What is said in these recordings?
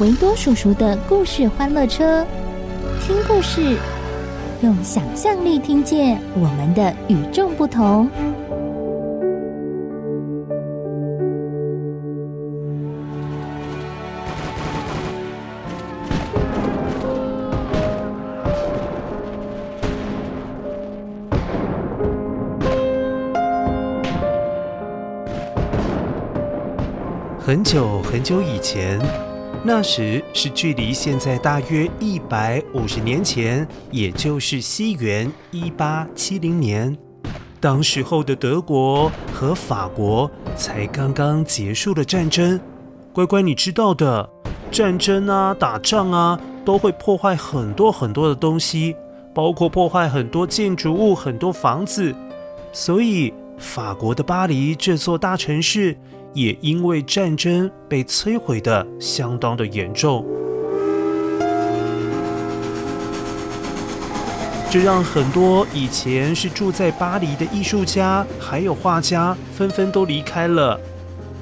维多叔叔的故事欢乐车，听故事，用想象力听见我们的与众不同。很久很久以前，那时是距离现在大约一百五十年前，也就是西元一八七零年。当时候的德国和法国才刚刚结束了战争。乖乖，你知道的，战争啊，打仗啊，都会破坏很多很多的东西，包括破坏很多建筑物、很多房子。所以，法国的巴黎这座大城市。也因为战争被摧毁的相当的严重，这让很多以前是住在巴黎的艺术家还有画家纷纷都离开了。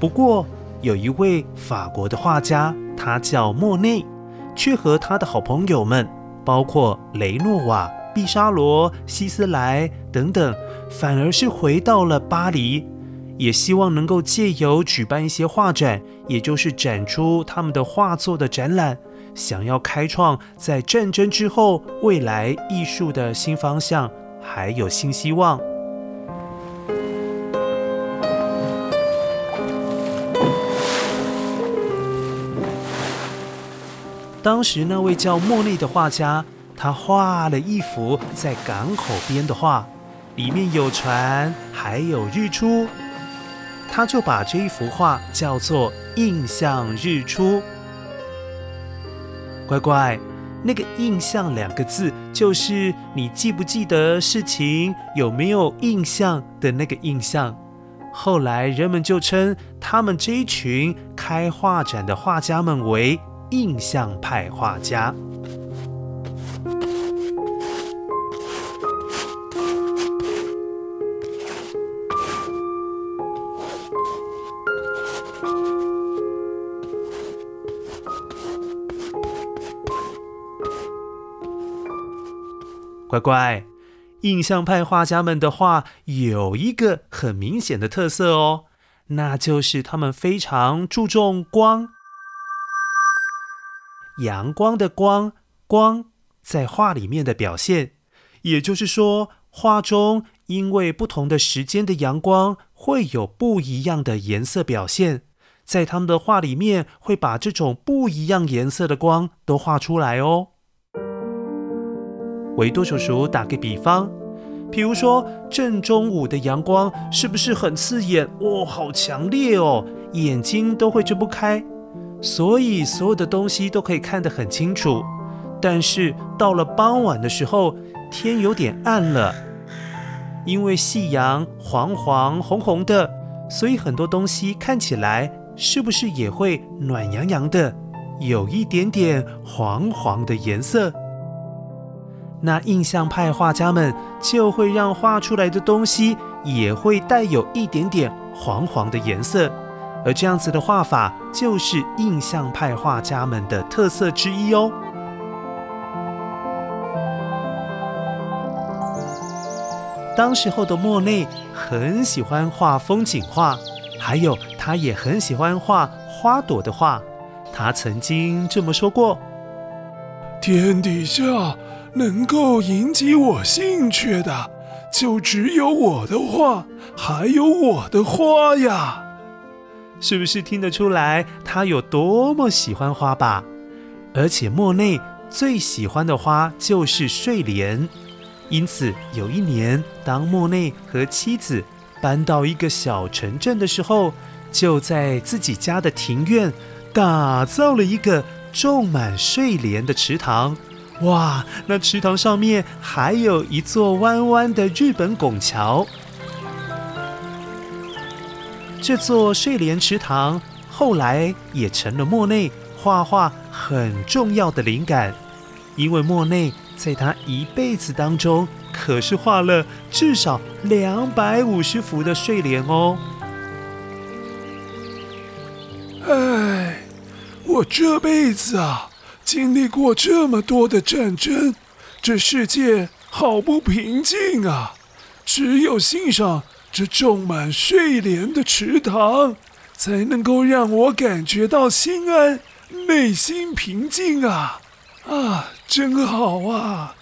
不过，有一位法国的画家，他叫莫内，却和他的好朋友们，包括雷诺瓦、毕沙罗、希斯莱等等，反而是回到了巴黎。也希望能够借由举办一些画展，也就是展出他们的画作的展览，想要开创在战争之后未来艺术的新方向，还有新希望。当时那位叫莫莉的画家，他画了一幅在港口边的画，里面有船，还有日出。他就把这一幅画叫做《印象日出》。乖乖，那个“印象”两个字，就是你记不记得事情，有没有印象的那个印象。后来人们就称他们这一群开画展的画家们为印象派画家。乖乖，印象派画家们的画有一个很明显的特色哦，那就是他们非常注重光，阳光的光，光在画里面的表现。也就是说，画中因为不同的时间的阳光会有不一样的颜色表现，在他们的画里面会把这种不一样颜色的光都画出来哦。维多叔叔打个比方，比如说正中午的阳光是不是很刺眼？哦，好强烈哦，眼睛都会睁不开。所以所有的东西都可以看得很清楚。但是到了傍晚的时候，天有点暗了，因为夕阳黄黄红红的，所以很多东西看起来是不是也会暖洋洋的，有一点点黄黄的颜色？那印象派画家们就会让画出来的东西也会带有一点点黄黄的颜色，而这样子的画法就是印象派画家们的特色之一哦。当时候的莫内很喜欢画风景画，还有他也很喜欢画花朵的画，他曾经这么说过：“天底下能够引起我兴趣的，就只有我的画，还有我的花呀。”是不是听得出来他有多么喜欢花吧？而且莫内最喜欢的花就是睡莲，因此有一年，当莫内和妻子搬到一个小城镇的时候，就在自己家的庭院打造了一个种满睡莲的池塘。哇，那池塘上面还有一座弯弯的日本拱桥。这座睡莲池塘后来也成了莫内画画很重要的灵感，因为莫内在他一辈子当中可是画了至少两百五十幅的睡莲哦。哎，我这辈子啊，经历过这么多的战争，这世界好不平静啊！只有欣赏这种满睡莲的池塘，才能够让我感觉到心安，内心平静啊！啊，真好啊！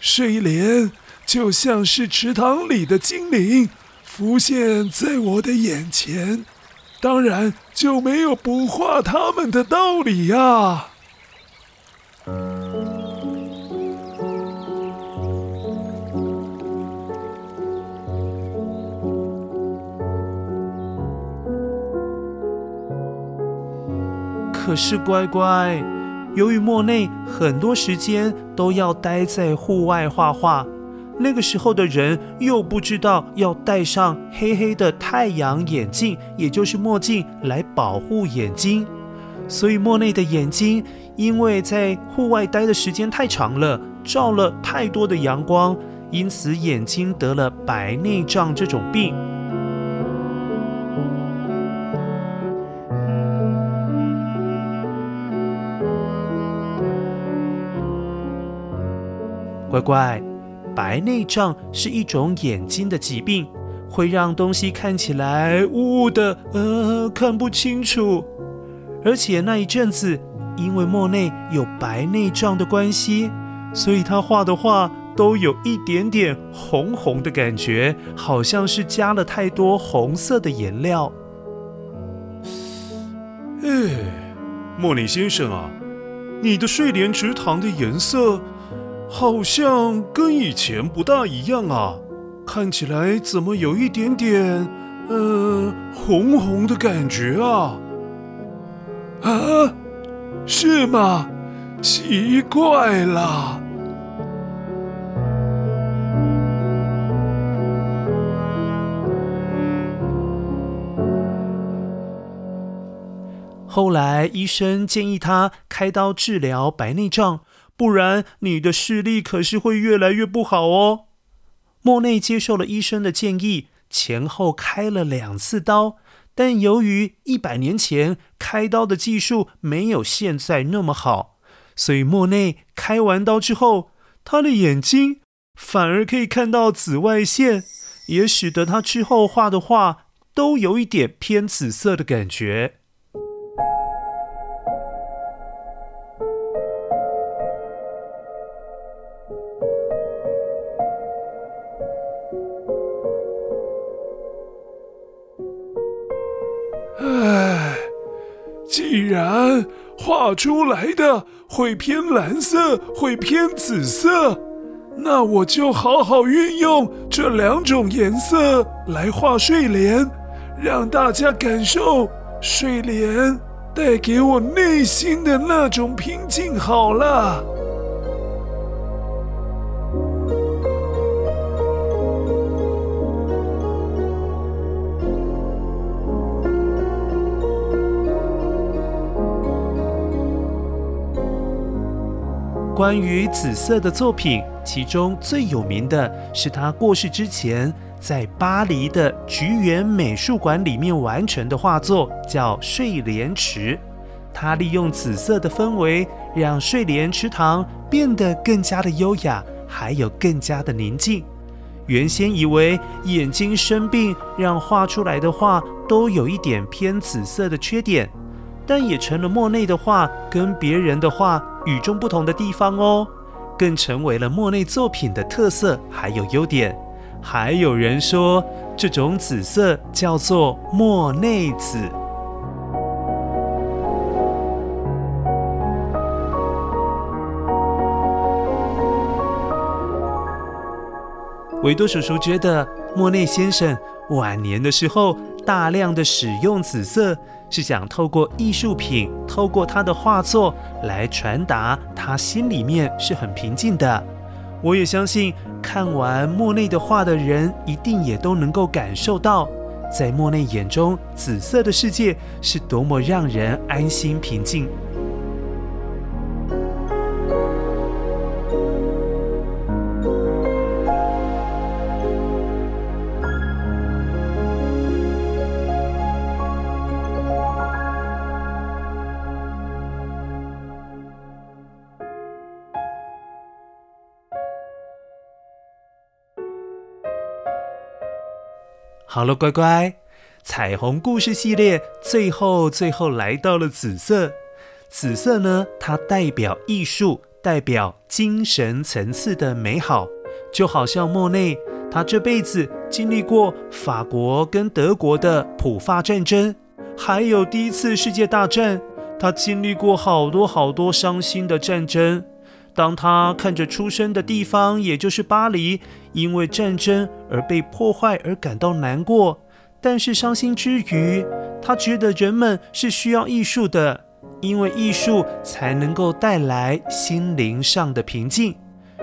睡莲就像是池塘里的精灵，浮现在我的眼前。当然就没有不画他们的道理呀、啊！可是乖乖，由于莫内很多时间都要待在户外画画。那个时候的人又不知道要戴上黑黑的太阳眼镜，也就是墨镜来保护眼睛，所以莫内的眼睛因为在户外待的时间太长了，照了太多的阳光，因此眼睛得了白内障这种病。乖乖。白内障是一种眼睛的疾病，会让东西看起来雾雾的，呃，看不清楚。而且那一阵子，因为莫内有白内障的关系，所以他画的画都有一点点红红的感觉，好像是加了太多红色的颜料。哎，莫内先生啊，你的睡莲池塘的颜色，好像跟以前不大一样啊，看起来怎么有一点点，呃，红红的感觉啊？啊，是吗？奇怪了。后来医生建议他开刀治疗白内障。不然，你的视力可是会越来越不好哦。莫内接受了医生的建议，前后开了两次刀。但由于一百年前开刀的技术没有现在那么好，所以莫内开完刀之后，他的眼睛反而可以看到紫外线，也使得他之后画的画都有一点偏紫色的感觉。画出来的会偏蓝色，会偏紫色，那我就好好运用这两种颜色来画睡莲，让大家感受睡莲带给我内心的那种平静。好了。关于紫色的作品，其中最有名的是他过世之前在巴黎的橘园美术馆里面完成的画作，叫《睡莲池》。他利用紫色的氛围，让睡莲池塘变得更加的优雅，还有更加的宁静。原先以为眼睛生病，让画出来的画都有一点偏紫色的缺点。但也成了莫内的画跟别人的画与众不同的地方哦，更成为了莫内作品的特色还有优点。还有人说，这种紫色叫做莫内紫。维多叔叔觉得，莫内先生晚年的时候大量的使用紫色，是想透过艺术品，透过他的画作来传达他心里面是很平静的。我也相信，看完莫内的画的人，一定也都能够感受到，在莫内眼中，紫色的世界是多么让人安心平静。好了，乖乖，彩虹故事系列最后最后来到了紫色。紫色呢，它代表艺术，代表精神层次的美好。就好像莫内，他这辈子经历过法国跟德国的普法战争，还有第一次世界大战，他经历过好多好多伤心的战争。当他看着出生的地方，也就是巴黎，因为战争而被破坏而感到难过，但是伤心之余，他觉得人们是需要艺术的，因为艺术才能够带来心灵上的平静。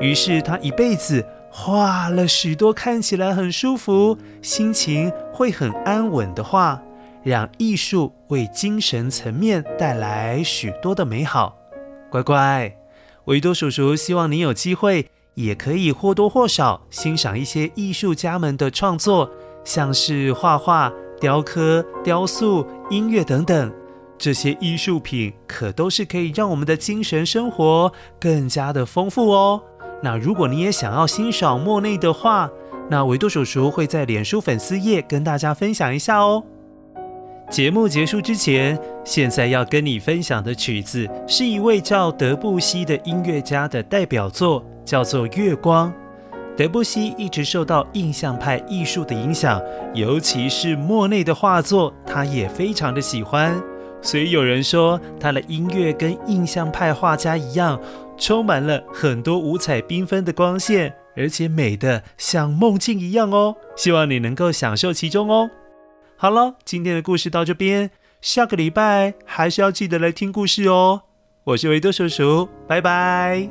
于是他一辈子画了许多看起来很舒服、心情会很安稳的画，让艺术为精神层面带来许多的美好。乖乖。维多叔叔希望你有机会，也可以或多或少欣赏一些艺术家们的创作，像是画画、雕刻、雕塑、音乐等等。这些艺术品可都是可以让我们的精神生活更加的丰富哦。那如果你也想要欣赏莫内的话，那维多叔叔会在脸书粉丝页跟大家分享一下哦。节目结束之前，现在要跟你分享的曲子是一位叫德布西的音乐家的代表作，叫做《月光》。德布西一直受到印象派艺术的影响，尤其是莫内的画作，他也非常的喜欢。所以有人说，他的音乐跟印象派画家一样，充满了很多五彩缤纷的光线，而且美得像梦境一样哦。希望你能够享受其中哦。好了，今天的故事到这边，下个礼拜还是要记得来听故事哦。我是维多叔叔，拜拜。